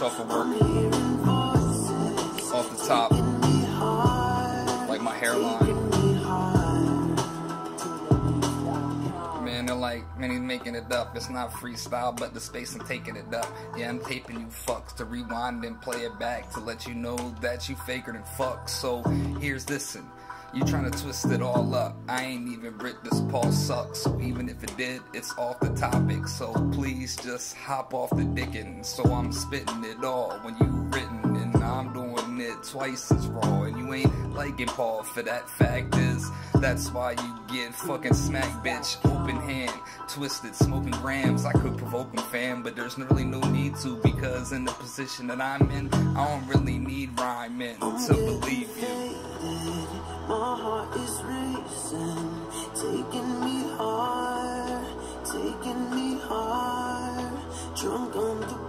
off of work, off the top, They're like, man, he's making it up. It's not freestyle, but the space I'm taking it up. Yeah, I'm taping you fucks to rewind and play it back to let you know that you faker than fuck. So here's this and you trying to twist it all up. I ain't even writ this Paul sucks. So even if it did, it's off the topic. So please just hop off the dickin'. So I'm spitting it all when you written and it twice as raw. And you ain't liking Paul for that fact is that's why you get fucking smack, bitch. Open hand, twisted, smoking grams. I could provoke him, fam, but there's really no need to because in the position that I'm in, I don't really need rhyming to believe you. My heart is racing, taking me hard, taking me hard. Drunk on the